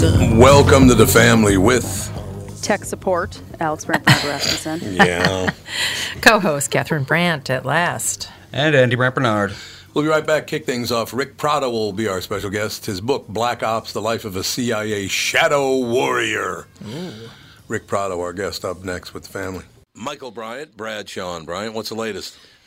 Welcome to the family with. Tech support, Alex Brant Rasmussen. Yeah. Co-host Catherine Brandt at last. And Andy Brant Barnard. We'll be right back. Kick things off. Ric Prado will be our special guest. His book, Black Ops The Life of a CIA Shadow Warrior. Ric Prado, our guest, up next with the family. Michael Bryant, Bradshaw Bryant, what's the latest?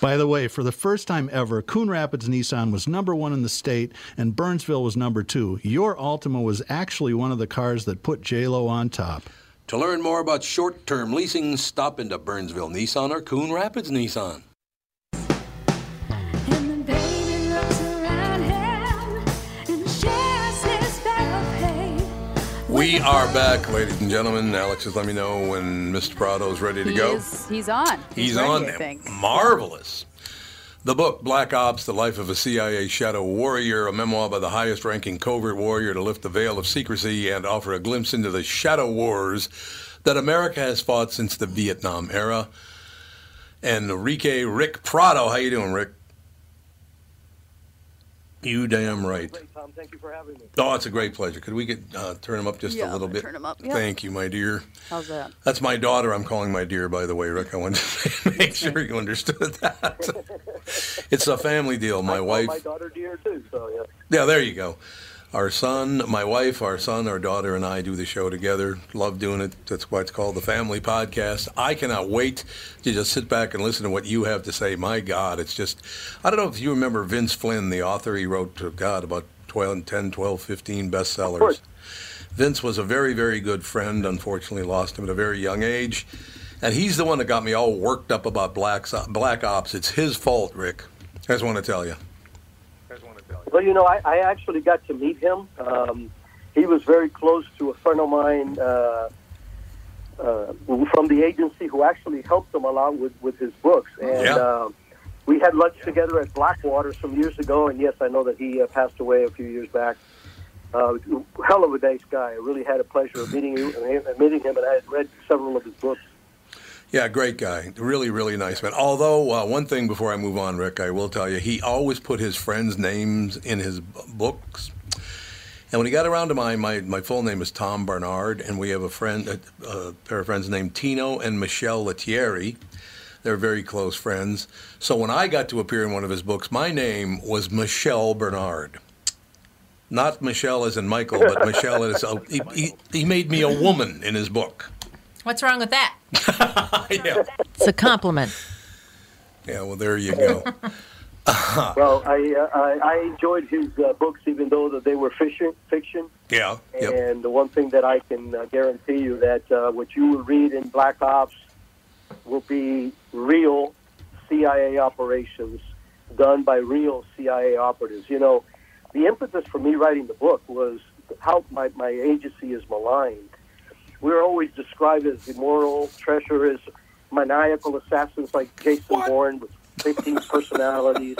By the way, for the first time ever, Coon Rapids Nissan was number one in the state and Burnsville was number two. Your Altima was actually one of the cars that put JLo on top. To learn more about short-term leasing, stop into Burnsville Nissan or Coon Rapids Nissan. We are back, ladies and gentlemen. Alex has let me know when Mr. Prado is ready to He go. is, he's on. He's ready, on I them. think. Marvelous. The book, Black Ops The Life of a CIA Shadow Warrior, a memoir by the highest ranking covert warrior to lift the veil of secrecy and offer a glimpse into the shadow wars that America has fought since the Vietnam era. And Enrique Ric Prado. How you doing, Ric? You damn right. Tom, thank you for having me. Oh, it's a great pleasure. Could we get uh, turn him up just Yeah, a little I'm bit? turn him up, yeah. Thank you, my dear. How's that? That's my daughter. I'm calling my dear, by the way, Ric. I wanted to make sure you understood that. it's a family deal. My I wife. my daughter dear too. So yeah. Yeah, there you go. Our son, my wife, our son, our daughter, and I do the show together. Love doing it. That's why it's called the Family Podcast. I cannot wait to just sit back and listen to what you have to say. My God, it's just, I don't know if you remember Vince Flynn, the author. He wrote, uh, God, about 12, 10, 12, 15 bestsellers. Vince was a very, very good friend. Unfortunately, lost him at a very young age. And he's the one that got me all worked up about Black, Black Ops. It's his fault, Ric. I just want to tell you. Well, you know, I, I actually got to meet him. Um, he was very close to a friend of mine uh, uh, from the agency who actually helped him along with, with his books. And Yeah. uh, we had lunch together at Blackwater some years ago. And yes, I know that he uh, passed away a few years back. Uh, hell of a nice guy. I really had a pleasure of meeting you, uh, meeting him, and I had read several of his books. Yeah, great guy. Really, really nice man. Although, uh, one thing before I move on, Ric, I will tell you, he always put his friends' names in his b- books. And when he got around to mine, my, my full name is Tom Barnard, and we have a friend, a, a pair of friends named Tino and Michelle Lettieri. They're very close friends. So when I got to appear in one of his books, my name was Michelle Barnard. Not Michelle as in Michael, but Michelle as a, he, he, he made me a woman in his book. What's wrong with that? yeah. It's a compliment. Yeah, well, there you go. Well, I, uh, I I enjoyed his uh, books, even though that they were fiction. Fiction. Yeah. Yep. And the one thing that I can uh, guarantee you that uh, what you will read in Black Ops will be real CIA operations done by real CIA operatives. You know, the impetus for me writing the book was how my, my agency is maligned. We're always described as immoral, treacherous, maniacal assassins like Jason Bourne with 15 personalities.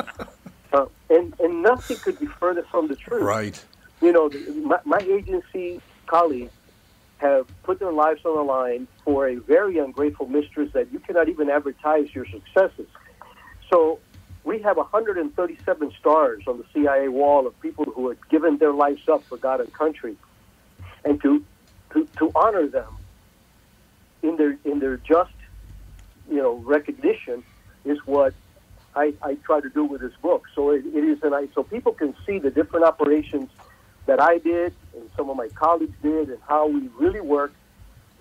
Uh, and, and nothing could be further from the truth Right. you know, the, my, my agency colleagues have put their lives on the line for a very ungrateful mistress that you cannot even advertise your successes. So we have 137 stars on the CIA wall of people who have given their lives up for God and country, and to to, to honor them in their in their just you know recognition is what I, I try to do with this book. So it, it is an I so people can see the different operations that I did and some of my colleagues did and how we really work.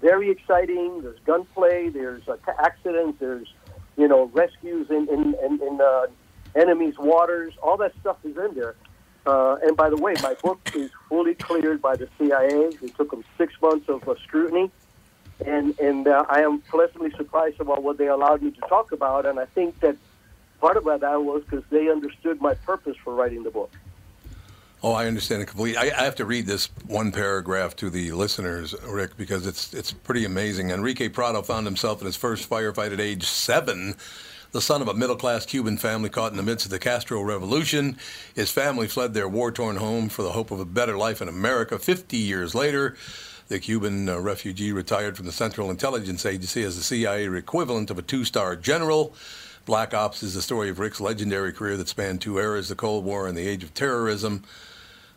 Very exciting. There's gunplay. There's uh, accidents. There's you know rescues in in, in, in uh, enemies' waters. All that stuff is in there. Uh, and by the way, my book is fully cleared by the CIA. It took them six months of uh, scrutiny, and and uh, I am pleasantly surprised about what they allowed me to talk about. And I think that part of that was because they understood my purpose for writing the book. Oh, I understand it completely. I, I have to read this one paragraph to the listeners, Ric, because it's it's pretty amazing. Enrique Prado found himself in his first firefight at age seven. The son of a middle class Cuban family caught in the midst of the Castro Revolution. His family fled their war torn home for the hope of a better life in America. Fifty years later, the Cuban uh, refugee retired from the Central Intelligence Agency as the CIA equivalent of a two star general. Black Ops is the story of Ric's legendary career that spanned two eras the Cold War and the Age of Terrorism.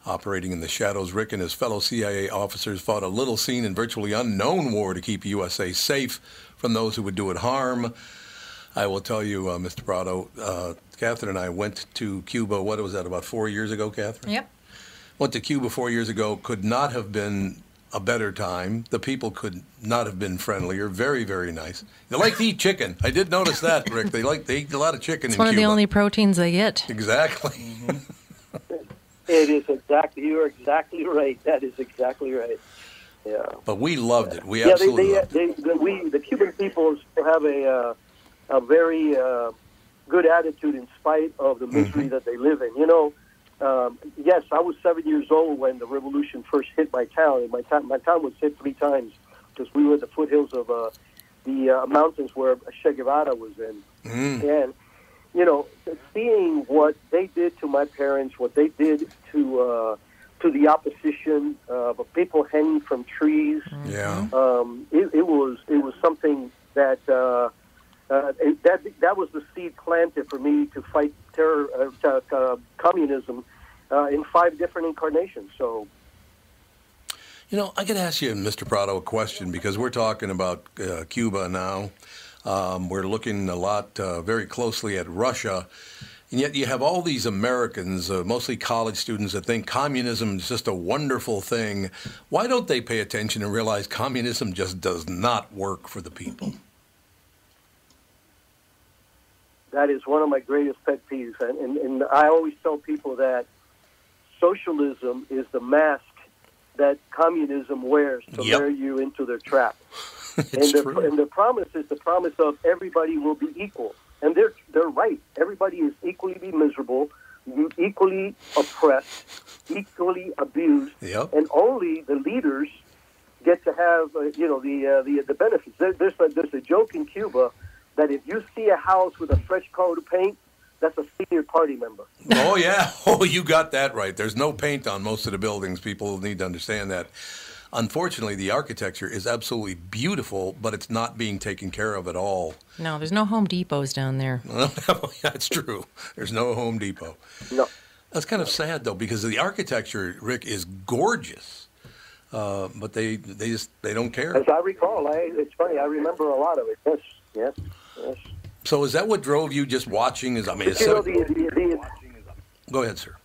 Operating in the shadows, Ric and his fellow CIA officers fought a little seen and virtually unknown war to keep USA safe from those who would do it harm. I will tell you, uh, Mr. Prado, uh, Catherine and I went to Cuba, what was that, about four years ago, Catherine? Yep. Went to Cuba four years ago, could not have been a better time. The people could not have been friendlier. Very, very nice. They like to eat chicken. I did notice that, Ric. They like they eat a lot of chicken It's one of the only proteins they get. Exactly. It is exactly. You are exactly right. That is exactly right. Yeah. But we loved it. We yeah, absolutely they, loved it. they, the, we, the Cuban people have a, uh, a very uh, good attitude in spite of the misery Mm-hmm. that they live in. You know, um, yes, I was seven years old when the revolution first hit my town, and my town, my town was hit three times because we were at the foothills of uh, the uh, mountains where Che Guevara was in. Mm. And, you know, seeing what they did to my parents, what they did to uh, to the opposition, uh, the people hanging from trees, Yeah. um, it, it was it was something that uh, uh, that that was the seed planted for me to fight terror, uh, to, uh, communism uh, in five different incarnations. So You know, I could ask you, Mr. Prado, a question because we're talking about uh, Cuba now. Um, we're looking a lot uh, very closely at Russia. And yet you have all these Americans, uh, mostly college students, that think communism is just a wonderful thing. Why don't they pay attention and realize communism just does not work for the people? that is one of my greatest pet peeves, and, and, and I always tell people that socialism is the mask that communism wears to Yep. lure you into their trap. and the, true. and the promise is the promise of everybody will be equal, and they're they're right. Everybody is equally be miserable, equally oppressed, equally abused, Yep. and only the leaders get to have uh, you know the uh, the the benefits. There, there's a, there's a joke in Cuba that if you see a house with a fresh coat of paint, that's a senior party member. Oh yeah, oh you got that right. There's no paint on most of the buildings. People need to understand that. Unfortunately, the architecture is absolutely beautiful, but it's not being taken care of at all. No, there's no Home Depots down there. That's true. There's no Home Depot. No. That's kind of sad though, because the architecture, Ric, is gorgeous, uh, but they they just they don't care. As I recall, I, it's funny. I remember a lot of it. Yes, yes, yes. So is that what drove you just watching? Is I mean, it's You know, the, the, the, go ahead, sir.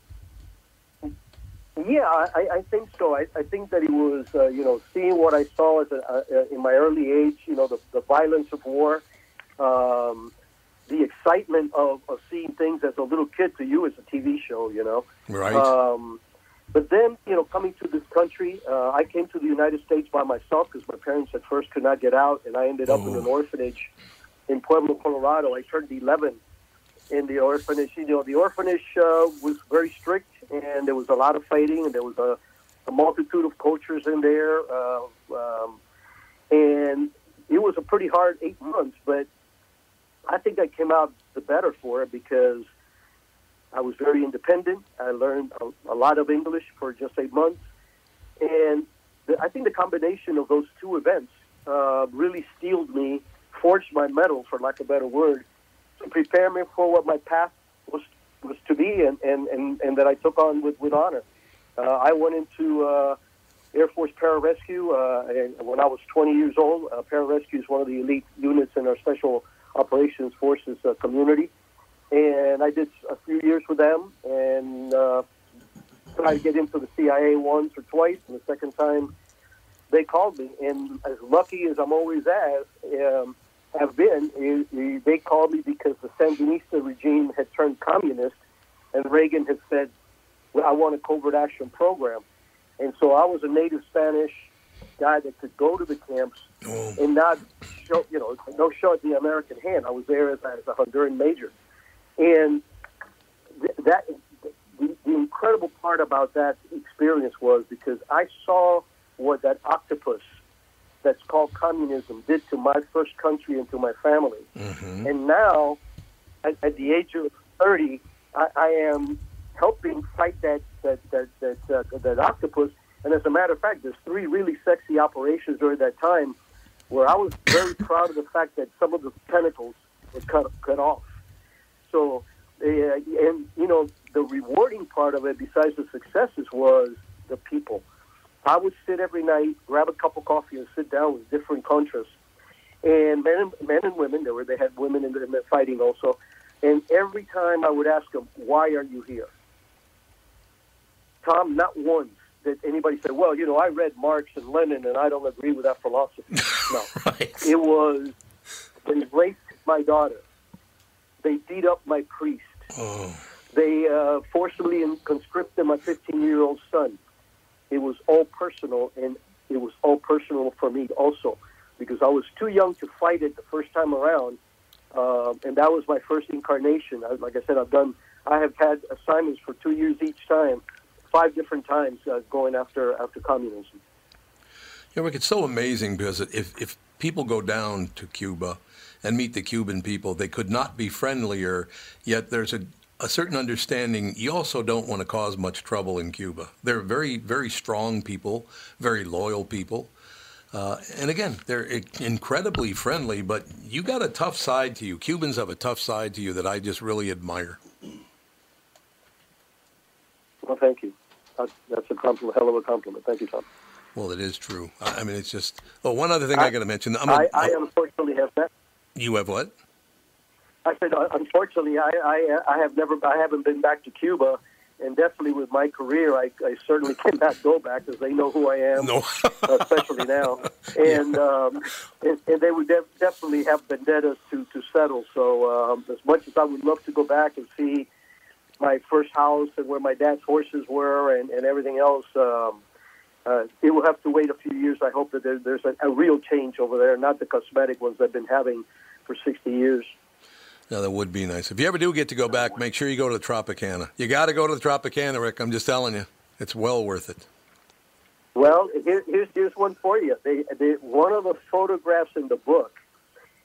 Yeah, I, I think so. I, I think that it was, uh, you know, seeing what I saw as a, uh, in my early age, you know, the, the violence of war, um, the excitement of, of seeing things as a little kid to you as a TV show, you know. Right. Um, but then, you know, coming to this country, uh, I came to the United States by myself because my parents at first could not get out, and I ended up in an Oh. orphanage in Pueblo, Colorado. I turned 11 in the orphanage. You know, the orphanage uh, was very strict, and there was a lot of fighting, and there was a, a multitude of cultures in there, uh, um, and it was a pretty hard eight months. But I think I came out the better for it because I was very independent. I learned a, a lot of English for just eight months, and the, I think the combination of those two events uh, really steeled me, forged my mettle, for lack of a better word, prepare me for what my path was was to be, and and, and, and that I took on with with honor. Uh, I went into uh, Air Force Pararescue uh, when I was 20 years old. Uh, Pararescue is one of the elite units in our Special Operations Forces uh, community, and I did a few years with them and uh, tried to get into the CIA once or twice, and the second time they called me. And as lucky as I'm always as um, have been, they called me because the Sandinista regime had turned communist, and Reagan had said, well, "I want a covert action program." And so I was a native Spanish guy that could go to the camps Oh. and not show, you know, no show the American hand. I was there as, as a Honduran major, and th- that the, the incredible part about that experience was because I saw what that octopus that's called communism did to my first country and to my family, and now at, at the age of thirty, I, I am helping fight that that that that, uh, that octopus. And as a matter of fact, there's three really sexy operations during that time where I was very proud of the fact that some of the tentacles were cut cut off. So, uh, and you know, the rewarding part of it, besides the successes, was the people. I would sit every night, grab a cup of coffee, and sit down with different contras, and men, men and women. There were they had women in the fighting also, and every time I would ask them, "Why are you here?" Tom, not once did anybody say, "Well, you know, I read Marx and Lenin, and I don't agree with that philosophy." No, Right. it was they raped my daughter, they beat up my priest, Oh. they uh, forcibly conscripted my 15-year-old son. It was all personal, and it was all personal for me also, because I was too young to fight it the first time around, um, and that was my first incarnation. I, like I said, I've done. I have had assignments for two years each time, five different times uh, going after after communism. Yeah, Ric, it's so amazing because if, if people go down to Cuba and meet the Cuban people, they could not be friendlier, yet there's a, a certain understanding. You also don't want to cause much trouble in Cuba. They're very, very strong people, very loyal people. Uh, and again, they're incredibly friendly, but you got a tough side to you. Cubans have a tough side to you that I just really admire. Well, thank you. That's, a compliment, hell of a compliment. Thank you, Tom. Well, it is true. I I mean, it's just. Oh, one other thing I, got to mention. I'm a, I, I unfortunately have not. You have what? I said, uh, unfortunately, I, I, I have never, I haven't been back to Cuba, and definitely with my career, I, I certainly cannot go back because they know who I am, No. especially now, and um, and, and they would def- definitely have vendettas to to settle. So um, as much as I would love to go back and see my first house and where my dad's horses were and, and everything else. Um, uh, it will have to wait a few years. I hope that there, there's a, a real change over there, not the cosmetic ones I've been having for 60 years. No, that would be nice. If you ever do get to go back, make sure you go to the Tropicana. You got to go to the Tropicana, Ric. I'm just telling you, it's well worth it. Well, here, here's here's one for you. They, they, one of the photographs in the book,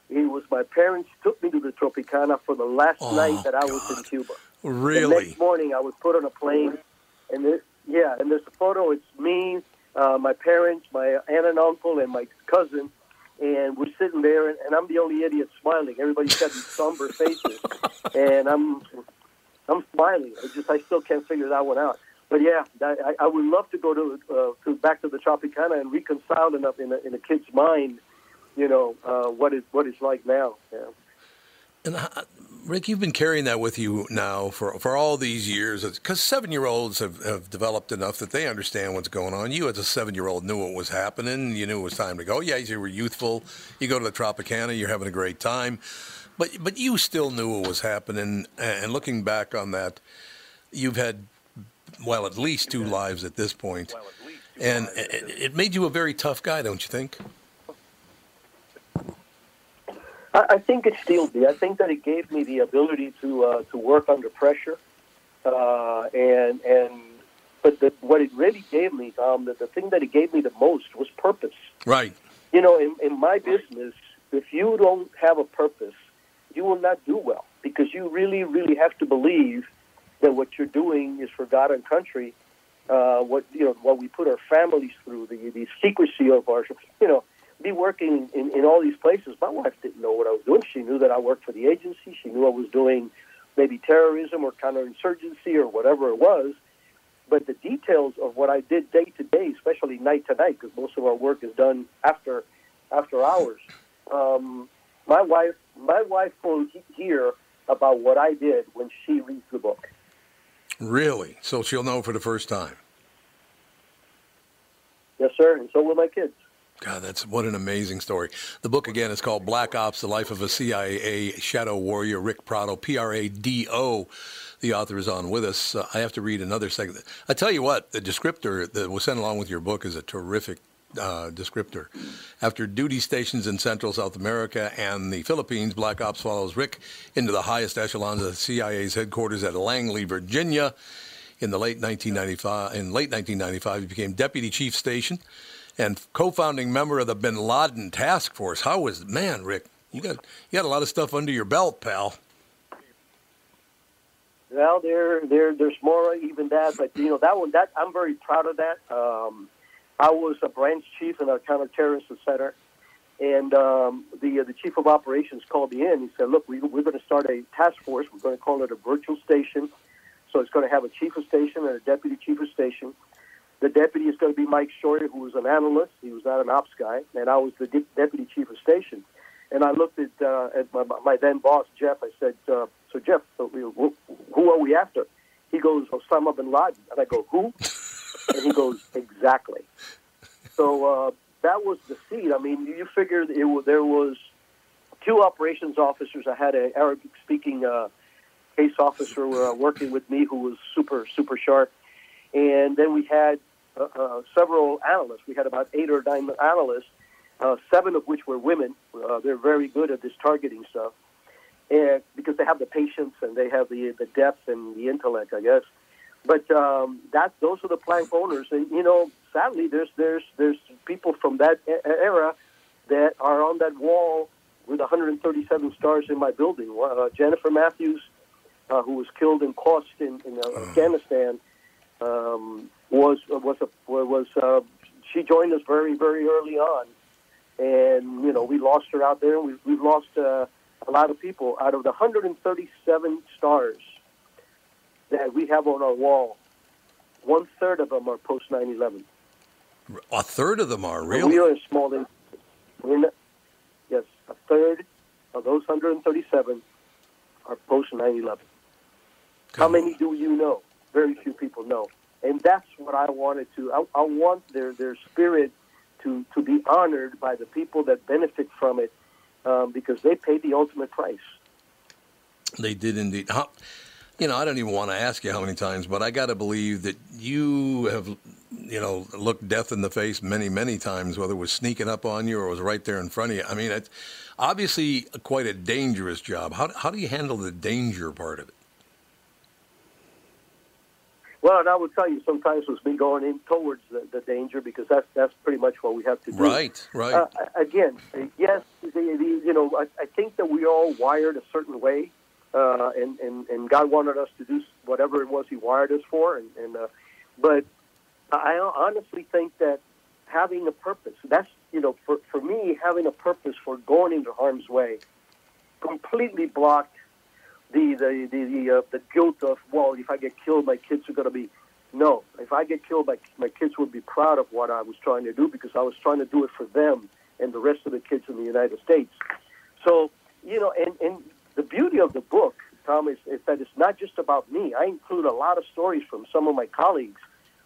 it was my parents took me to the Tropicana for the last Oh, night that I was in Cuba. The Really? next morning, I was put on a plane, and yeah, and there's a photo. It's me, uh, my parents, my aunt and uncle, and my cousin, and we're sitting there, and, and I'm the only idiot smiling. Everybody's got these somber faces, and I'm I'm smiling. I just I still can't figure that one out. But yeah, I, I- I would love to go to, uh, to back to the Tropicana and reconcile enough in a, in a kid's mind, you know, uh, what is what it's like now. Yeah. And Ric, you've been carrying that with you now for, for all these years because seven year olds have, have developed enough that they understand what's going on. You, as a seven year old, knew what was happening. You knew it was time to go. Yeah, you were youthful. You go to the Tropicana, you're having a great time. But, but you still knew what was happening. And looking back on that, you've had, well, at least two lives at this point. And it made you a very tough guy, don't you think? I, I think it steeled me. I think that it gave me the ability to uh, to work under pressure, uh, and and but the, what it really gave me, Tom, the, the thing that it gave me the most was purpose. Right. You know, in, in my business, if you don't have a purpose, you will not do well because you really, really have to believe that what you're doing is for God and country. Uh, what you know, what we put our families through, the the secrecy of our, you know, be working in, in all these places. My wife didn't know what I was doing. She knew that I worked for the agency. She knew I was doing maybe terrorism or counterinsurgency or whatever it was. But the details of what I did day to day, especially night to night, because most of our work is done after after hours. Um, my wife, my wife will he- hear about what I did when she reads the book. Really? So she'll know for the first time. Yes, sir, and so will my kids. God, that's what an amazing story. The book again is called Black Ops: The Life of a CIA Shadow Warrior. Ric Prado, P-R-A-D-O. The author is on with us. Uh, I have to read another segment. I tell you what, the descriptor that was sent along with your book is a terrific uh, descriptor. After duty stations in Central South America and the Philippines, Black Ops follows Ric into the highest echelons of the CIA's headquarters at Langley, Virginia. In the late 1995, in late 1995, he became deputy chief station and co-founding member of the Bin Laden task force. How was man, Ric? You got you got a lot of stuff under your belt, pal. Well, there, there, there's more even that, but you know that one. That I'm very proud of that. Um, I was a branch chief in our counterterrorism center, and um, the uh, the chief of operations called me in. He said, "Look, we, we're going to start a task force. We're going to call it a virtual station. So it's going to have a chief of station and a deputy chief of station. The deputy is going to be Mike Scheuer, who was an analyst. He was not an ops guy, and I was the de- deputy chief of station. And I looked at uh, at my, my then boss Jeff. I said, uh, "So Jeff, so we, who who are we after?" He goes, "Osama bin Laden." And I go, "Who?" and he goes, "Exactly." So uh, that was the seed. I mean, you figured it was, there was two operations officers. I had an Arabic-speaking uh, case officer uh, working with me who was super super sharp, and then we had uh, uh, several analysts. We had about eight or nine analysts, uh, seven of which were women. Uh, they're very good at this targeting stuff, and because they have the patience and they have the the depth and the intellect, I guess. But um, that those are the plank owners, and you know, sadly, there's there's there's people from that era that are on that wall with 137 stars in my building. Uh, Jennifer Matthews, uh, who was killed in Khost in, in uh, Afghanistan, um, was was a, was uh, she joined us very very early on, and you know we lost her out there. We've we've lost uh, a lot of people out of the 137 stars that we have on our wall. One third of them are post 9/11. A third of them are really. We are a small. in- We're not, yes, a third of those 137 are post 9/11. How many do you know? Very few people know, and that's what I wanted to. I, I want their their spirit to to be honored by the people that benefit from it, um, because they paid the ultimate price. They did indeed. How, you know, I don't even want to ask you how many times, but I got to believe that you have, you know, looked death in the face many, many times, whether it was sneaking up on you or it was right there in front of you. I mean, it's obviously quite a dangerous job. How, how do you handle the danger part of it? Well, and I would tell you, sometimes it was me going in towards the, the danger because that's that's pretty much what we have to do. Right, right. Uh, again, yes, the, the, you know, I, I think that we all wired a certain way, uh, and, and and God wanted us to do whatever it was He wired us for, and, and uh, but I honestly think that having a purpose, that's you know, for for me, having a purpose for going into harm's way, completely blocked the the the the, uh, the guilt of well, if I get killed, my kids are going to be. No, if I get killed, my my kids would be proud of what I was trying to do because I was trying to do it for them and the rest of the kids in the United States. So you know, and and the beauty of the book, Tom, is, is that it's not just about me. I include a lot of stories from some of my colleagues,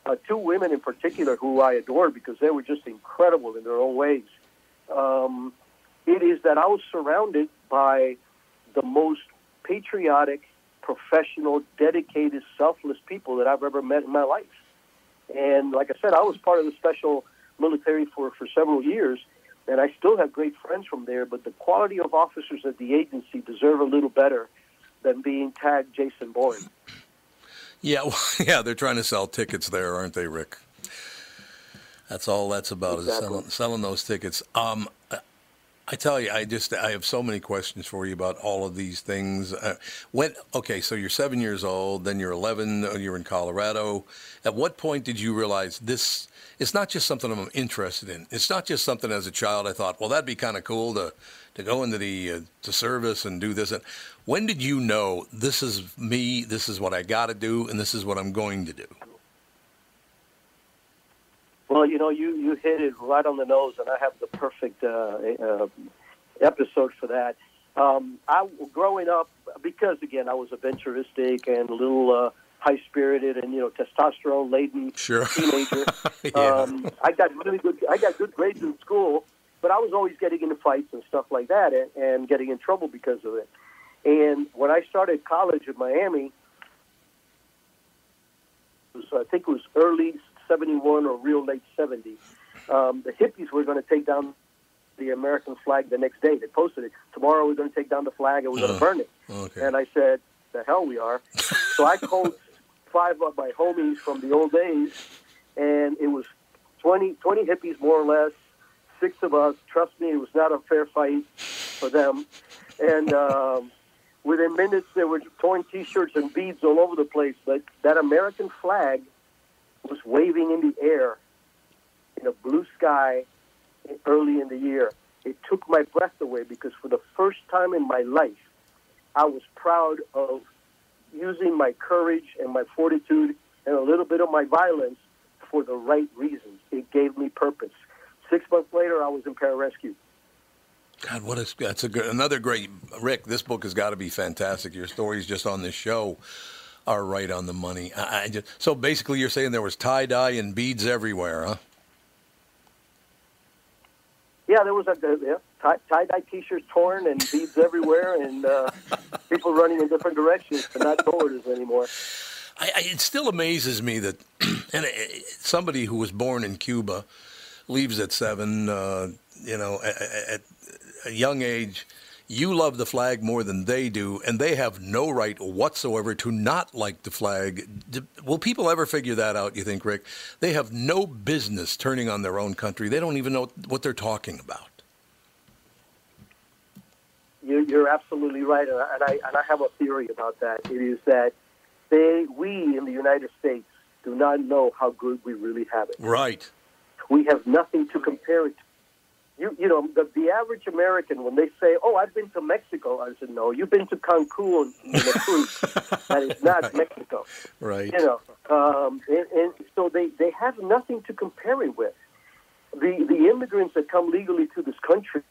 uh, two women in particular who I adore because they were just incredible in their own ways. Um, it is that I was surrounded by the most patriotic, professional, dedicated, selfless people that I've ever met in my life. And like I said, I was part of the special military for, for several years. and I still have great friends from there. But the quality of officers at the agency deserve a little better than being tagged Jason Bourne. Yeah, well, yeah, they're trying to sell tickets there, aren't they, Ric? That's all that's about is selling, selling those tickets. Um, I tell you, I just I have so many questions for you about all of these things. Uh, when okay, so you're seven years old, then you're 11, uh, you're in Colorado. At what point did you realize this? It's not just something I'm interested in. It's not just something as a child I thought, well, that'd be kind of cool to to go into the uh, to service and do this. And when did you know this is me? This is what I got to do, and this is what I'm going to do? Well, you know, you, you hit it right on the nose, and I have the perfect uh, uh, episode for that. Um, I growing up because again I was adventuristic and a little uh, high spirited and you know testosterone laden Sure. teenager. Yeah. um, I got really good. I got good grades in school, but I was always getting into fights and stuff like that, and, and getting in trouble because of it. And when I started college in Miami, it was, I think it was early '71 or real late '70s. Um, the hippies were going to take down the American flag the next day. They posted it. Tomorrow we're going to take down the flag and we're going Uh, to burn it. Okay. And I said, "The hell we are!" so I called five of my homies from the old days, and it was 20, 20 hippies more or less, six of us. Trust me, it was not a fair fight for them. And um, within minutes, there were torn T-shirts and beads all over the place. But that American flag was waving in the air in a blue sky early in the year. It took my breath away because for the first time in my life, I was proud of using my courage and my fortitude and a little bit of my violence for the right reasons. It gave me purpose. Six months later, I was in pararescue. God, what a that's a good another great Ric. This book has got to be fantastic. Your stories just on this show are right on the money. I, I just, so basically, you're saying there was tie dye and beads everywhere, huh? Yeah, there was a uh, yeah, tie- tie-dye T-shirts torn and beads everywhere, and uh, people running in different directions, but not towards us anymore. I, I, it still amazes me that and it, somebody who was born in Cuba leaves at seven, uh, you know, at, at a young age. You love the flag more than they do, and they have no right whatsoever to not like the flag. D- Will people ever figure that out, you think, Ric? They have no business turning on their own country. They don't even know what they're talking about. You, you're absolutely right, and I, and I and I have a theory about that. It is that they, we in the United States, do not know how good we really have it. Right. We have nothing to compare it to. You, you know, the, the average American, when they say, "Oh, I've been to Mexico," I said, "No, you've been to Cancun in a cruise. that is not Mexico." Right. You know, um, and, and so they, they have nothing to compare it with. The the immigrants that come legally to this country,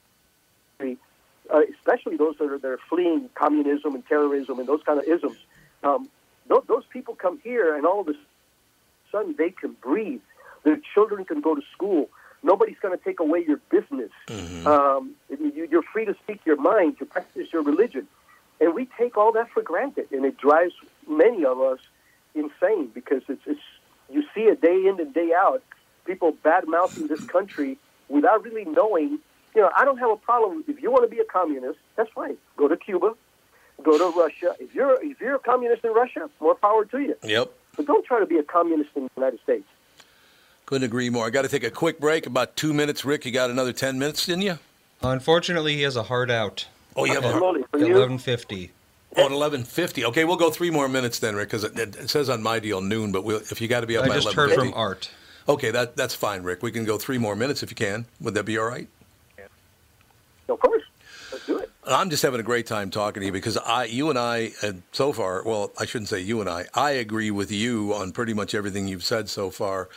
uh, especially those that are, that are fleeing communism and terrorism and those kind of isms, um, those, those people come here and all of a sudden they can breathe. Their children can go to school. Nobody's going to take away your business. Um, you, you're free to speak your mind, to practice your religion. And we take all that for granted, and it drives many of us insane because it's, it's you see it day in and day out. People bad mouthing this country without really knowing. You know, I don't have a problem if you want to be a communist. That's fine. Go to Cuba, go to Russia. If you're if you're a communist in Russia, more power to you. Yep. But don't try to be a communist in the United States. Couldn't agree more. I got to take a quick break, about two minutes. Ric, you got another 10 minutes, didn't you? Unfortunately, he has a hard out. Oh, you have a Slowly for At 1150. Oh, at eleven fifty. Okay, we'll go three more minutes then, Ric, because it, it says on my deal noon. But we'll, if you got to be up I by just eleven heard from Art. okay, that that's fine, Ric. We can go three more minutes if you can. Would that be all right? Of course, let's do it. I'm just having a great time talking to you because I, you and I, uh, so far, well, I shouldn't say you and I. I agree with you on pretty much everything you've said so far.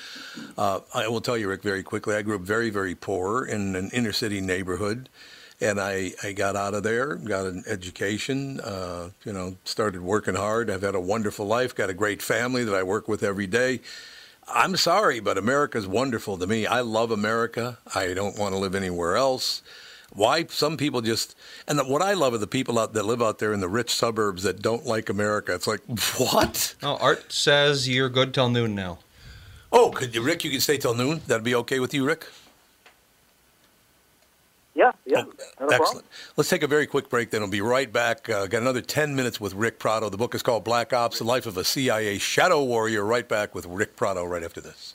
Uh, I will tell you, Ric, very quickly. I grew up very, very poor in an inner city neighborhood, and I, I got out of there, got an education, uh, you know, started working hard. I've had a wonderful life, got a great family that I work with every day. I'm sorry, but America's wonderful to me. I love America. I don't want to live anywhere else. Why some people just and the, what I love are the people out that live out there in the rich suburbs that don't like America. It's like what? Oh, Art says you're good till noon now. Oh, could you, Ric? You can stay till noon. That'd be okay with you, Ric? Yeah, yeah. not a problem. Excellent. Let's take a very quick break, then we'll be right back. Uh, got another 10 minutes with Ric Prado. The book is called Black Ops The Life of a CIA Shadow Warrior. Right back with Ric Prado right after this.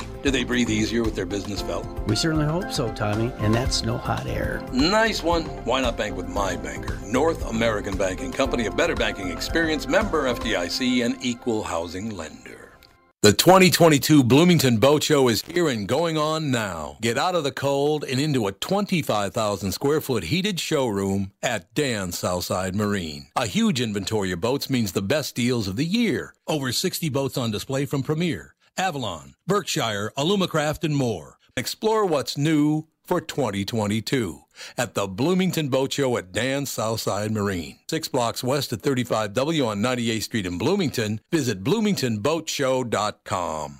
Do they breathe easier with their business felt? We certainly hope so, Tommy, and that's no hot air. Nice one. Why not bank with my banker? North American Banking Company, a better banking experience, member FDIC, and equal housing lender. The 2022 Bloomington Boat Show is here and going on now. Get out of the cold and into a 25,000 square foot heated showroom at Dan Southside Marine. A huge inventory of boats means the best deals of the year. Over 60 boats on display from Premier, Avalon, Berkshire, Alumacraft, and more. Explore what's new for 2022 at the Bloomington Boat Show at Dan Southside Marine. Six blocks west at 35W on 98th Street in Bloomington. Visit bloomingtonboatshow.com.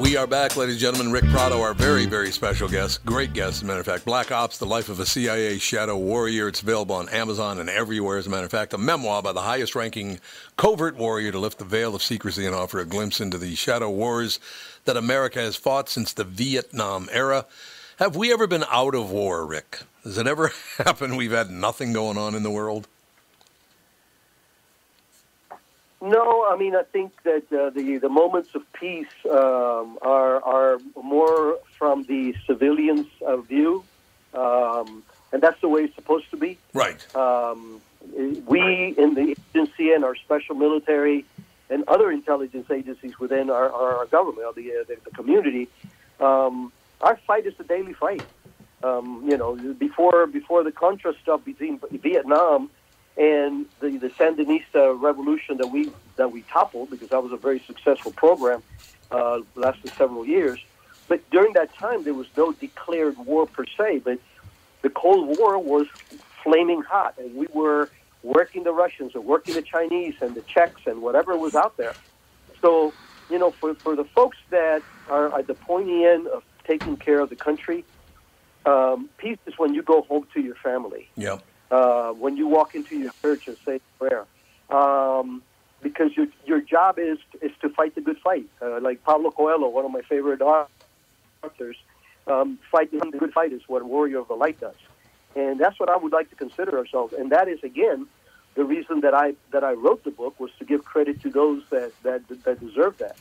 We are back, ladies and gentlemen. Ric Prado, our very, very special guest. Great guest, as a matter of fact. Black Ops, The Life of a CIA Shadow Warrior. It's available on Amazon and everywhere, as a matter of fact. A memoir by the highest ranking covert warrior to lift the veil of secrecy and offer a glimpse into the shadow wars that America has fought since the Vietnam era. Have we ever been out of war, Ric? Has it ever happened we've had nothing going on in the world? No, I mean I think that uh, the the moments of peace um, are are more from the civilians' uh, view, um, and that's the way it's supposed to be. Right. Um, we in the agency and our special military and other intelligence agencies within our, our government, or the, uh, the the community, um, our fight is a daily fight. Um, you know, before before the Contra stuff between Vietnam and the, the Sandinista revolution that we that we toppled because that was a very successful program, uh, lasted several years. But during that time, there was no declared war per se, but the Cold War was flaming hot, and we were working the Russians or working the Chinese and the Czechs and whatever was out there. So, you know, for, for the folks that are at the pointy end of taking care of the country, um, peace is when you go home to your family Yep. Uh, when you walk into your church and say a prayer. Um, because your, your job is, is to fight the good fight. Uh, like Pablo Coelho, one of my favorite authors, um, fighting the good fight is what Warrior of the Light does. And that's what I would like to consider ourselves. And that is, again, the reason that I, that I wrote the book was to give credit to those that, that, that deserve that.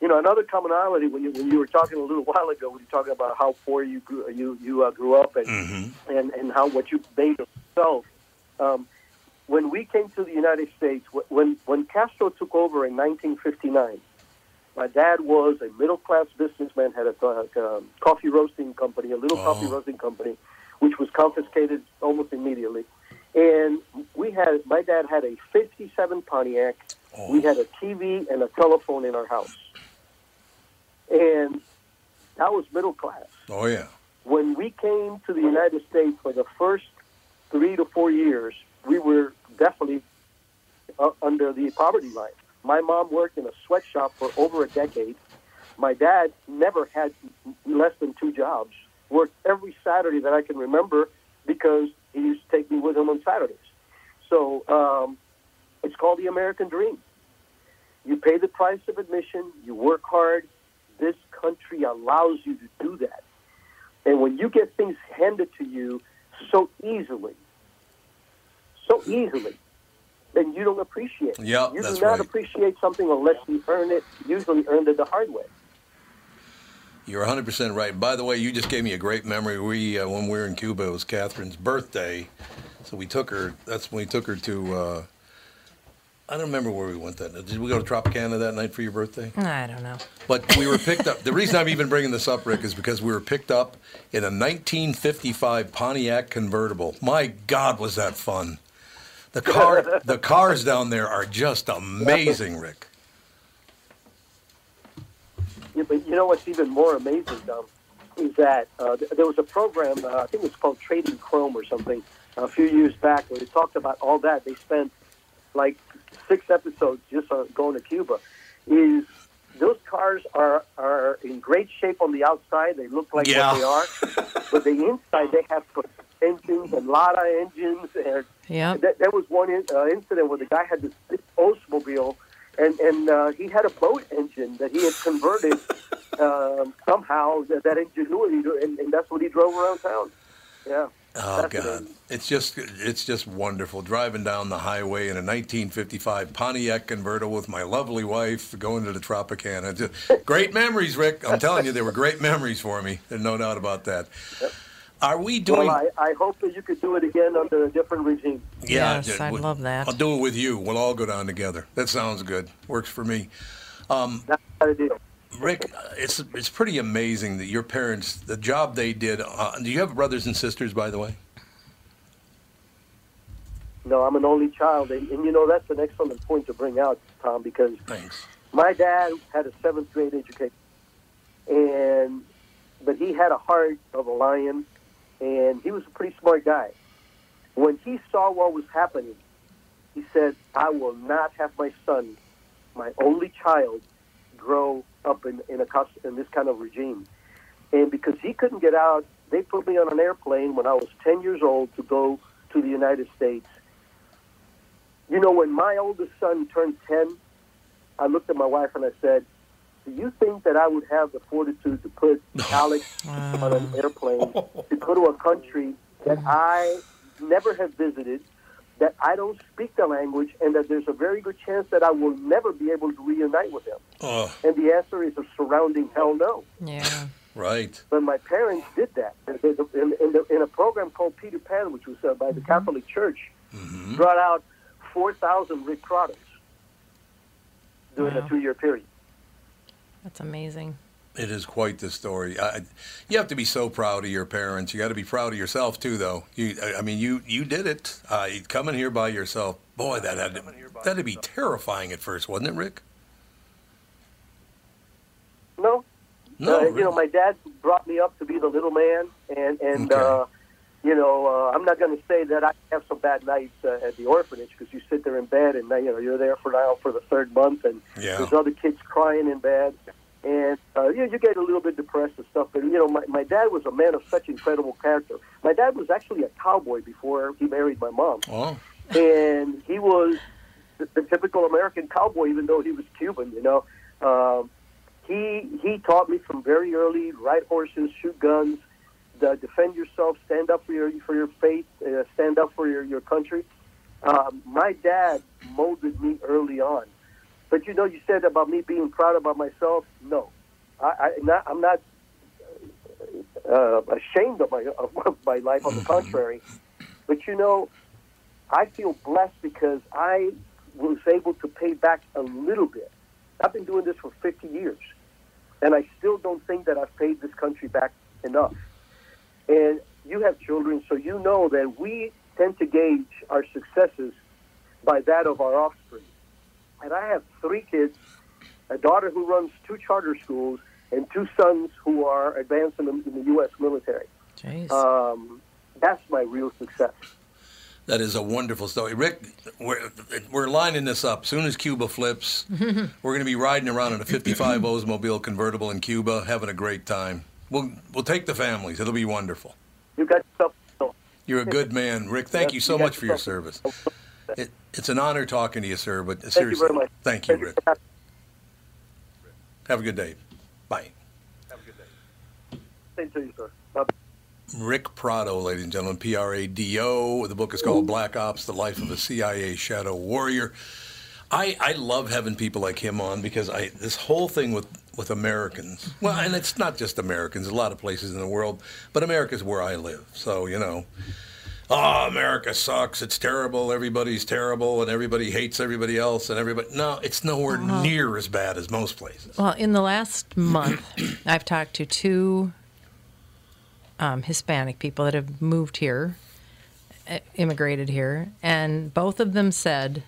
You know, another commonality when you, when you were talking a little while ago, when you were talking about how poor you grew, you, you uh, grew up and, Mm-hmm. and, and how what you made of yourself. Um, when we came to the United States, when, when Castro took over in 1959, my dad was a middle class businessman, had a um, coffee roasting company, a little coffee Oh. roasting company, which was confiscated almost immediately. And we had, my dad had a 57 Pontiac. We had a TV and a telephone in our house. And that was middle class Oh, yeah. when we came to the United States for the first three to four years, we were definitely uh, under the poverty line. My mom worked in a sweatshop for over a decade. My dad never had less than two jobs. Worked every Saturday that I can remember because he used to take me with him on Saturdays. So um, it's called the American Dream. You pay the price of admission. You work hard. This country allows you to do that. And when you get things handed to you so easily, so easily, then you don't appreciate it. Yeah, you do not right. appreciate something unless you earn it. Usually, earned it the hard way. You're 100% right. By the way, you just gave me a great memory. We, uh, when we were in Cuba, it was Catherine's birthday. So we took her, that's when we took her to, uh, I don't remember where we went that night. Did we go to Tropicana that night for your birthday? I don't know. But we were picked up. The reason I'm even bringing this up, Ric, is because we were picked up in a 1955 Pontiac convertible. My God, was that fun! The car, the cars down there are just amazing, Ric. Yeah, but you know what's even more amazing, Dom, is that uh, there was a program, uh, I think it was called Trading Chrome or something, a few years back, where they talked about all that. They spent like six episodes just on going to Cuba. Is those cars are are in great shape on the outside. They look like Yeah. what they are, but the inside they have engines and Lada engines. And Yep. that, there was one in, uh, incident where the guy had this big Oldsmobile, and and uh, he had a boat engine that he had converted um, somehow that, that ingenuity, to, and, and that's what he drove around town. Yeah. Oh That's God, it's just it's just wonderful driving down the highway in a 1955 Pontiac convertible with my lovely wife going to the Tropicana. Just great memories, Ric. I'm telling you, they were great memories for me. There's no doubt about that. Are we doing? Well, I, I hope that you could do it again under a different regime. Yeah, Yes, I'd we'll- love that. I'll do it with you. We'll all go down together. That sounds good. Works for me. Um, That's how to deal. Ric, it's it's pretty amazing that your parents, the job they did. Uh, do you have brothers and sisters, by the way? No, I'm an only child, and, and you know that's an excellent point to bring out, Tom, because Thanks. my dad had a seventh grade education, and but he had a heart of a lion, and he was a pretty smart guy. When he saw what was happening, he said, "I will not have my son, my only child, grow up in in a in this kind of regime." And because he couldn't get out, they put me on an airplane when I was 10 years old to go to the United States. You know, when my oldest son turned 10, I looked at my wife and I said, Do you think that I would have the fortitude to put Alex on an airplane to go to a country that I never have visited, that I don't speak the language, and that there's a very good chance that I will never be able to reunite with him? Oh, And the answer is a surrounding hell no. Yeah. right. But my parents did that in, in, in, the, in a program called Peter Pan, which was uh, by the Catholic Church, brought out 4,000 Rick products during Wow. a two-year period. That's amazing. It is quite the story. I, you have to be so proud of your parents. You got to be proud of yourself too, though. You, I I mean, you you did it. Uh, coming here by yourself, boy, that had to, that'd be terrifying at first, wasn't it, Ric? No, No, uh, you know, my dad brought me up to be the little man, and and Okay. uh, you know, uh, I'm not going to say that I have some bad nights uh, at the orphanage because you sit there in bed and you know you're there for now for the third month, and Yeah. there's other kids crying in bed, and uh, you know, you get a little bit depressed and stuff. But you know, my my dad was a man of such incredible character. My dad was actually a cowboy before he married my mom Oh, and he was the, the typical American cowboy, even though he was Cuban. You know, um, he he taught me from very early ride horses, shoot guns, the, defend yourself, stand up for your for your faith, uh, stand up for your your country. Um, my dad molded me early on, but you know, you said about me being proud about myself. No, I, I not, I'm not uh, ashamed of my of my life. On the contrary, but you know, I feel blessed because I was able to pay back a little bit. I've been doing this for 50 years, and I still don't think that I've paid this country back enough. And you have children, so you know that we tend to gauge our successes by that of our offspring. And I have three kids a daughter who runs two charter schools, and two sons who are advanced in the, in the U.S. military. Jeez. Um, that's my real success. that is a wonderful story, Ric. We're we're lining this up. Soon as Cuba flips, we're going to be riding around in a '55 Oldsmobile convertible in Cuba, having a great time. We'll we'll take the families. It'll be wonderful. You got yourself. You're a good man, Ric. Thank Yes, you so you got much for your service. It, it's an honor talking to you, sir. But Thank you seriously, very much. thank you, Thank you Ric. for having Have a good day. Bye. Same to you, sir. Bye. Ric Prado, ladies and gentlemen, P R A D O. The book is called Black Ops: The Life of a CIA Shadow Warrior. I, I love having people like him on because I this whole thing with with Americans. Well, and it's not just Americans. A lot of places in the world, but America's where I live. So you know, oh, America sucks. It's terrible. Everybody's terrible, and everybody hates everybody else, and everybody. No, it's nowhere near as bad as most places. Well, in the last month, I've talked to two um, Hispanic people that have moved here, uh, immigrated here, and both of them said,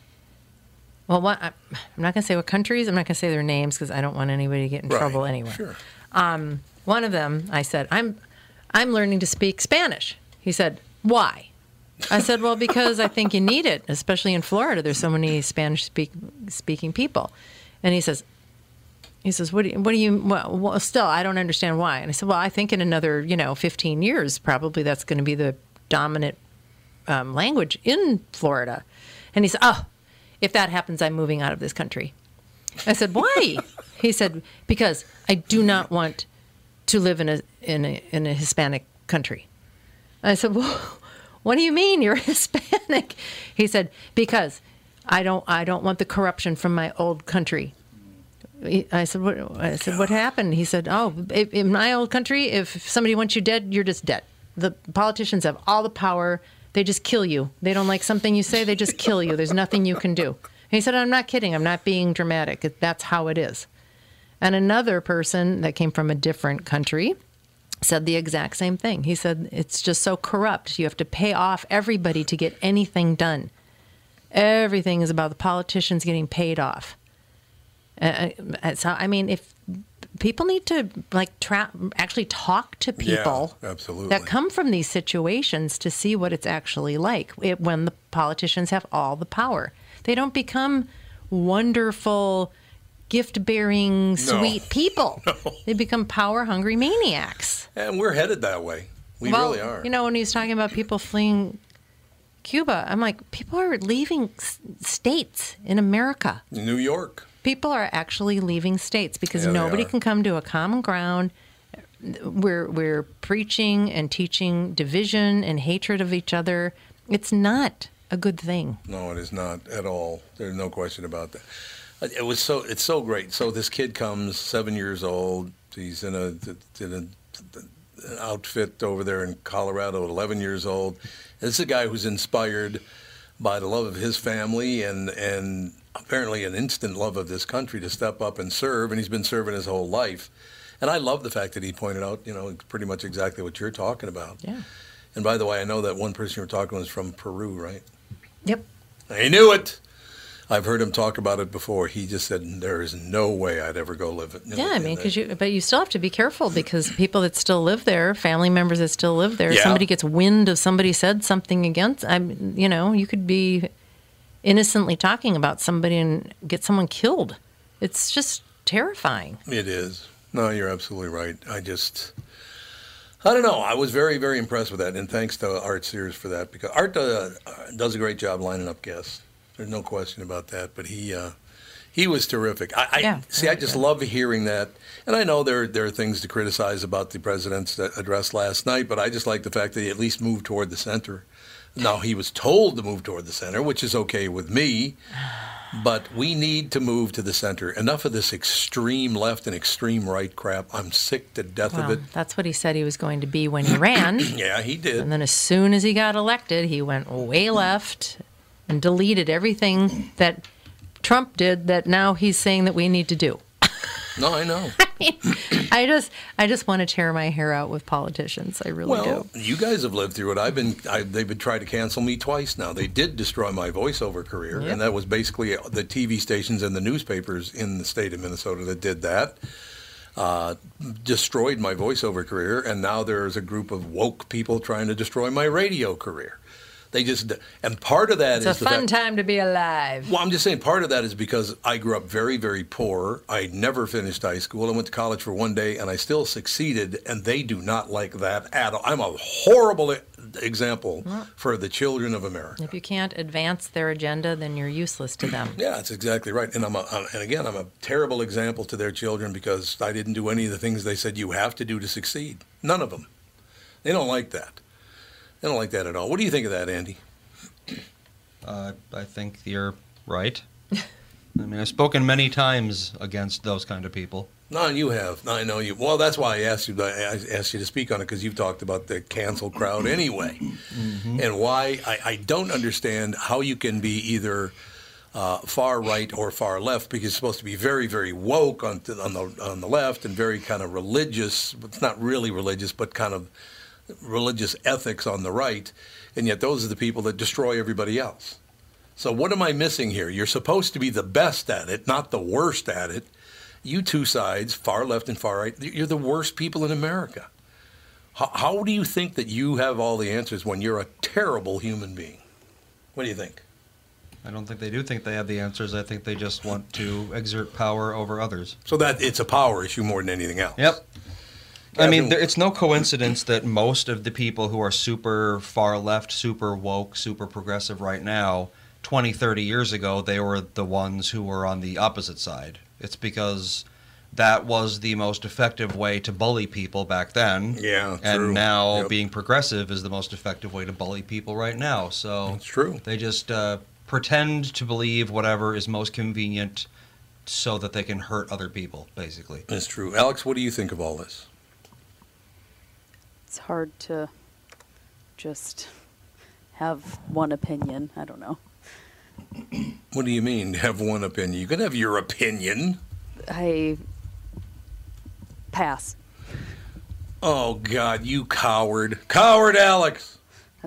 "Well, what, I'm not going to say what countries. I'm not going to say their names because I don't want anybody to get in Right. trouble anyway." Sure. Um, one of them, I said, "I'm, I'm learning to speak Spanish." He said, "Why?" I said, "Well, because I think you need it, especially in Florida. There's so many Spanish speak, speaking people." And he says, he says, "What do you, what do you? Well, well, still, I don't understand why." And I said, "Well, I think in another, you know, 15 years, probably that's going to be the dominant um, language in Florida." And he said, "Oh, if that happens, I'm moving out of this country." I said, "Why?" he said, "Because I do not want to live in a in a in a Hispanic country." I said, "Well, what do you mean you're Hispanic?" He said, "Because I don't I don't want the corruption from my old country." I said, "What?" I said, "What happened?" He said, "Oh, in my old country, if somebody wants you dead, you're just dead. The politicians have all the power. They just kill you. They don't like something you say, they just kill you. There's nothing you can do." And he said, "I'm not kidding. I'm not being dramatic. That's how it is." And another person that came from a different country said the exact same thing. He said, It's just so corrupt. You have to pay off everybody to get anything done. Everything is about the politicians getting paid off. Uh, uh, so, I mean, if people need to like tra- actually talk to people Yeah, absolutely. that come from these situations to see what it's actually like it, when the politicians have all the power. They don't become wonderful, gift bearing, sweet people. They become power hungry maniacs. And we're headed that way. We well, really are. You know, when he was talking about people fleeing Cuba, I'm like, people are leaving states in America. New York. People are actually leaving states because Yeah, nobody can come to a common ground. We're we're preaching and teaching division and hatred of each other. It's not a good thing. No, it is not at all. There's no question about that. It was so. It's so great. So this kid comes, seven years old. He's in a in a an outfit over there in Colorado at 11 years old. This is a guy who's inspired by the love of his family and and apparently an instant love of this country to step up and serve. And he's been serving his whole life. And I love the fact that he pointed out, you know, pretty much exactly what you're talking about. Yeah. And by the way, I know that one person you were talking was from Peru, right? Yep. I knew it. I've heard him talk about it before. He just said, "There is no way I'd ever go live it." Yeah, I mean, because you, but you still have to be careful because people that still live there, family members that still live there, Yeah. somebody gets wind of somebody said something against. I'm, you know, you could be innocently talking about somebody and get someone killed. It's just terrifying. It is. No, you're absolutely right. I just, I don't know. I was very, very impressed with that, and thanks to Art Sears for that because Art uh, does a great job lining up guests. There's no question about that. But he, uh, he was terrific. I, I Yeah, see. I just love hearing that, and I know there there are things to criticize about the president's address last night, but I just like the fact that he at least moved toward the center. Now he was told to move toward the center, which is okay with me. But we need to move to the center. Enough of this extreme left and extreme right crap. I'm sick to death Well, of it. that's what he said he was going to be when he ran. Yeah, he did. And then as soon as he got elected, he went way left and deleted everything that Trump did that now he's saying that we need to do. No, I know. I just I just want to tear my hair out with politicians. I really well, do. you guys have lived through it. I've been. I, they've been trying to cancel me twice now. They did destroy my voiceover career, Yep. and that was basically the TV stations and the newspapers in the state of Minnesota that did that. Uh, destroyed my voiceover career, and now there's a group of woke people trying to destroy my radio career. They just and part of that It's is a fun fact- time to be alive. Well, I'm just saying part of that is because I grew up very, very poor. I never finished high school. I went to college for one day and I still succeeded, and they do not like that at all. I'm a horrible example for the children of America. If you can't advance their agenda, then you're useless to them. Yeah, that's exactly right. And I'm a, I'm- and again, I'm a terrible example to their children because I didn't do any of the things they said you have to do to succeed. None of them. They don't like that. They don't like that at all. What do you think of that, Andy? Uh, I think you're right. I mean, I've spoken many times against those kind of people. No, you have. No, I know you. Well, that's why I asked you. I asked you to speak on it because you've talked about the cancel crowd anyway, and why I, I don't understand how you can be either uh, far right or far left because you're supposed to be very, very woke on on the on the left and very kind of religious. It's not really religious, but kind of religious ethics on the right, and yet those are the people that destroy everybody else. So what am I missing here? You're supposed to be the best at it, not the worst at it. You two sides, far left and far right, you're the worst people in America. How, how do you think that you have all the answers when you're a terrible human being? What do you think? I don't think they do think they have the answers. I think they just want to exert power over others. So that it's a power issue more than anything else. Yep. I mean, there, it's no coincidence that most of the people who are super far left, super woke, super progressive right now, 20, 30 years ago, they were the ones who were on the opposite side. It's because that was the most effective way to bully people back then. Yeah, And true. now Yep. being progressive is the most effective way to bully people right now. So It's true. they just uh, pretend to believe whatever is most convenient so that they can hurt other people, basically. It's true. Alex, what do you think of all this? It's hard to just have one opinion. I don't know. What do you mean, have one opinion? You can have your opinion. I pass. Oh, God, you coward. Coward, Alex.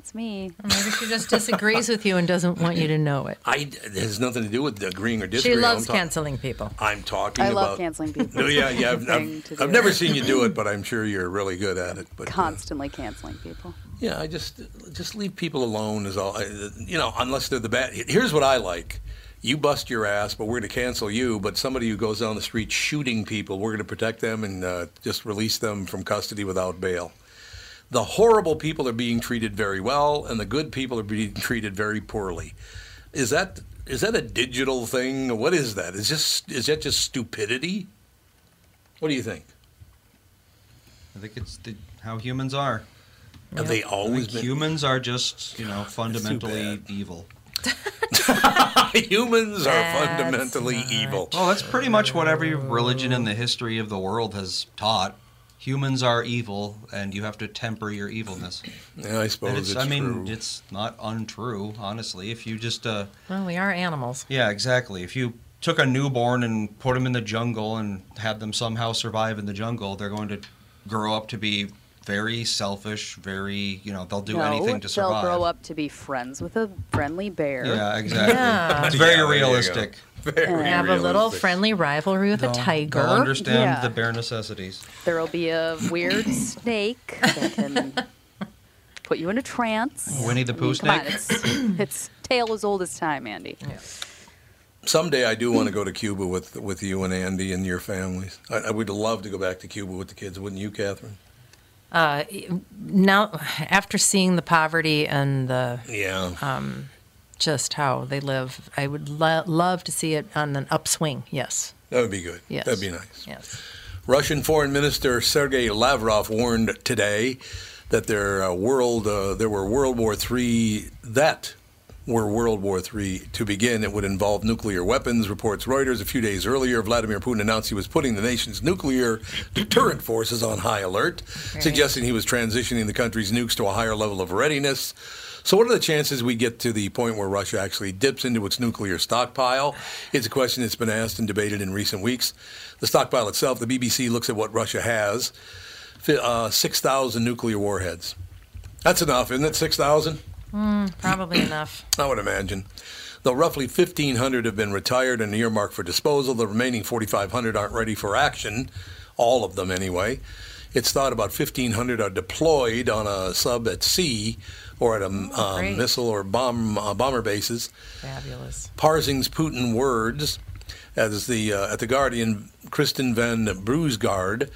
That's me. Maybe she just disagrees with you and doesn't want you to know it. I, it has nothing to do with agreeing or disagreeing. She loves I'm canceling people. I'm talking I about. love canceling people. No, yeah, yeah. I've, I've, I've never seen you do it, but I'm sure you're really good at it. But uh, Constantly canceling people. yeah, I just just leave people alone is all. You know, unless they're the bad. Here's what I like. You bust your ass, but we're going to cancel you. But somebody who goes down the street shooting people, we're going to protect them and uh, just release them from custody without bail. The horrible people are being treated very well, and the good people are being treated very poorly. Is that is that a digital thing? What is that? Is just is that just stupidity? What do you think? I think it's the, how humans are. Have they always been humans are just, you know, fundamentally evil. humans are That's fundamentally evil? Well, that's pretty much what every religion in the history of the world has taught. Humans are evil, and you have to temper your evilness. Yeah, I suppose And it's, it's, I mean, true. it's not untrue, honestly. If you just, uh, Well, we are animals. yeah, exactly. If you took a newborn and put them in the jungle and had them somehow survive in the jungle, they're going to grow up to be very selfish, very, you know, they'll do no, anything to survive. they'll grow up to be friends with a friendly bear. Yeah, exactly. Yeah. It's very Yeah, there you go. realistic. Very Have a little friendly rivalry with a tiger. They'll understand Yeah. the bare necessities. There'll be a weird snake that can put you in a trance. Winnie the I Pooh mean, come on, snake? it's, it's tale as old as time, Andy. Someday I do want to go to Cuba with with you and Andy and your families. I, I would love to go back to Cuba with the kids, wouldn't you, Catherine? Uh, now, after seeing the poverty and the Yeah. um, just how they live, I would lo- love to see it on an upswing. Yes. that would be good. Yes. That'd be nice. Yes. Russian Foreign Minister Sergei Lavrov warned today that there uh, world uh, there were World War III that were World War III to begin. It would involve nuclear weapons. Reports Reuters a few days earlier, Vladimir Putin announced he was putting the nation's nuclear deterrent forces on high alert, suggesting he was transitioning the country's nukes to a higher level of readiness. So, what are the chances we get to the point where Russia actually dips into its nuclear stockpile? It's a question that's been asked and debated in recent weeks. The stockpile itself, the BBC looks at what Russia has uh, 6,000 nuclear warheads. That's enough, isn't it? 6,000? Probably enough. I would imagine. Though roughly 1,500 have been retired and earmarked for disposal, the remaining 4,500 aren't ready for action all of them anyway. It's thought about 1,500 are deployed on a sub at sea or at a great. missile or bomb uh, bomber bases. Fabulous. Parsing's Putin words, as the uh, at the Guardian, Kristin Ven Bruusgaard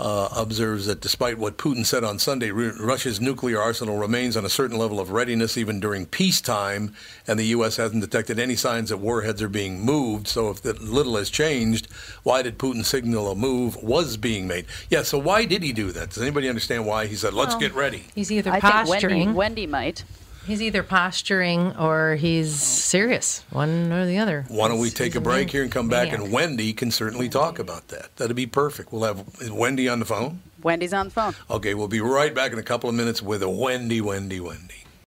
uh, observes that despite what Putin said on Sunday, Russia's nuclear arsenal remains on a certain level of readiness even during peacetime, and the U.S. hasn't detected any signs that warheads are being moved. So, if that little has changed, why did Putin signal a move was being made? Yeah. So, why did he do that? Does anybody understand why he said, "Let's Well, get ready"? He's either I think posturing. Wendy, Wendy might. He's either posturing or he's serious. One or the other. Why don't we take a break man- here and come back, maniac. and Wendy can certainly talk about that. That'd be perfect. We'll have Wendy on the phone. Wendy's on the phone. Okay, we'll be right back in a couple of minutes with a Wendy, Wendy, Wendy.